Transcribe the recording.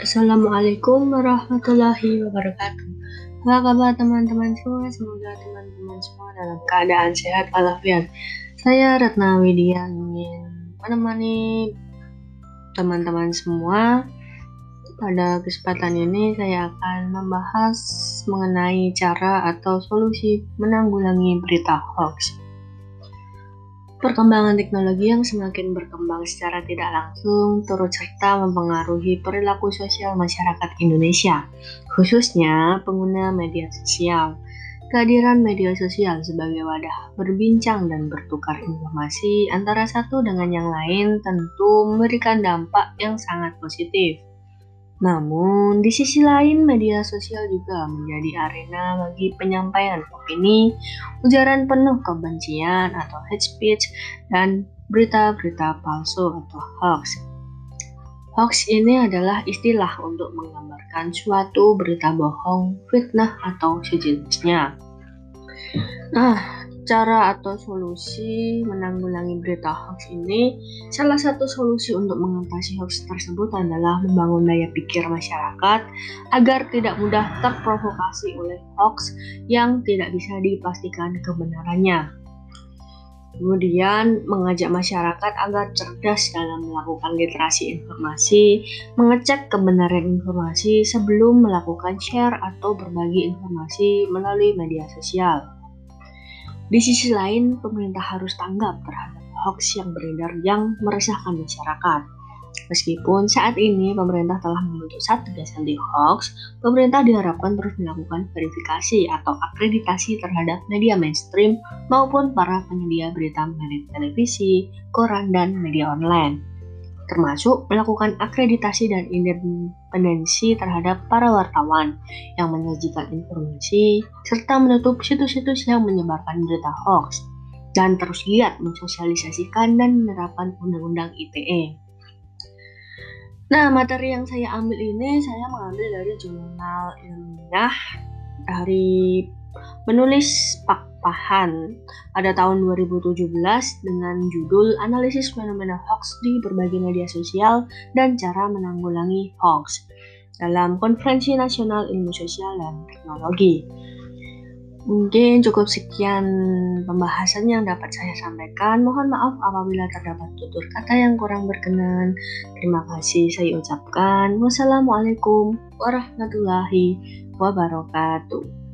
Assalamualaikum warahmatullahi wabarakatuh. Apa kabar teman-teman semua? Semoga teman-teman semua dalam keadaan sehat walafiat. Saya Ratna Widya ingin menemani teman-teman semua. Pada kesempatan ini saya akan membahas mengenai cara atau solusi menanggulangi berita hoax. Perkembangan teknologi yang semakin berkembang secara tidak langsung turut serta mempengaruhi perilaku sosial masyarakat Indonesia, khususnya pengguna media sosial. Kehadiran media sosial sebagai wadah berbincang dan bertukar informasi antara satu dengan yang lain tentu memberikan dampak yang sangat positif. Namun, di sisi lain, media sosial juga menjadi arena bagi penyampaian opini, ujaran penuh kebencian atau hate speech, dan berita-berita palsu atau hoax. Hoax ini adalah istilah untuk menggambarkan suatu berita bohong, fitnah, atau sejenisnya. Nah, cara atau solusi menanggulangi berita hoax ini, salah satu solusi untuk mengatasi hoax tersebut adalah membangun daya pikir masyarakat agar tidak mudah terprovokasi oleh hoax yang tidak bisa dipastikan kebenarannya. Kemudian mengajak masyarakat agar cerdas dalam melakukan literasi informasi, mengecek kebenaran informasi sebelum melakukan share atau berbagi informasi melalui media sosial. Di sisi lain, pemerintah harus tanggap terhadap hoax yang beredar yang meresahkan masyarakat. Meskipun saat ini pemerintah telah membentuk Satgas anti hoax, pemerintah diharapkan terus melakukan verifikasi atau akreditasi terhadap media mainstream maupun para penyedia berita melalui televisi, koran, dan media online termasuk melakukan akreditasi dan independensi terhadap para wartawan yang menyajikan informasi, serta menutup situs-situs yang menyebarkan berita hoax, dan terus giat mensosialisasikan dan menerapkan Undang-Undang ITE. Nah, materi yang saya ambil ini saya mengambil dari jurnal ilmiah dari menulis Pak Pahan pada tahun 2017 dengan judul Analisis Fenomena Hoax di Berbagai Media Sosial dan Cara Menanggulangi Hoax dalam Konferensi Nasional Ilmu Sosial dan Teknologi. Mungkin cukup sekian pembahasan yang dapat saya sampaikan. Mohon maaf apabila terdapat tutur kata yang kurang berkenan. Terima kasih saya ucapkan. Wassalamualaikum warahmatullahi wabarakatuh.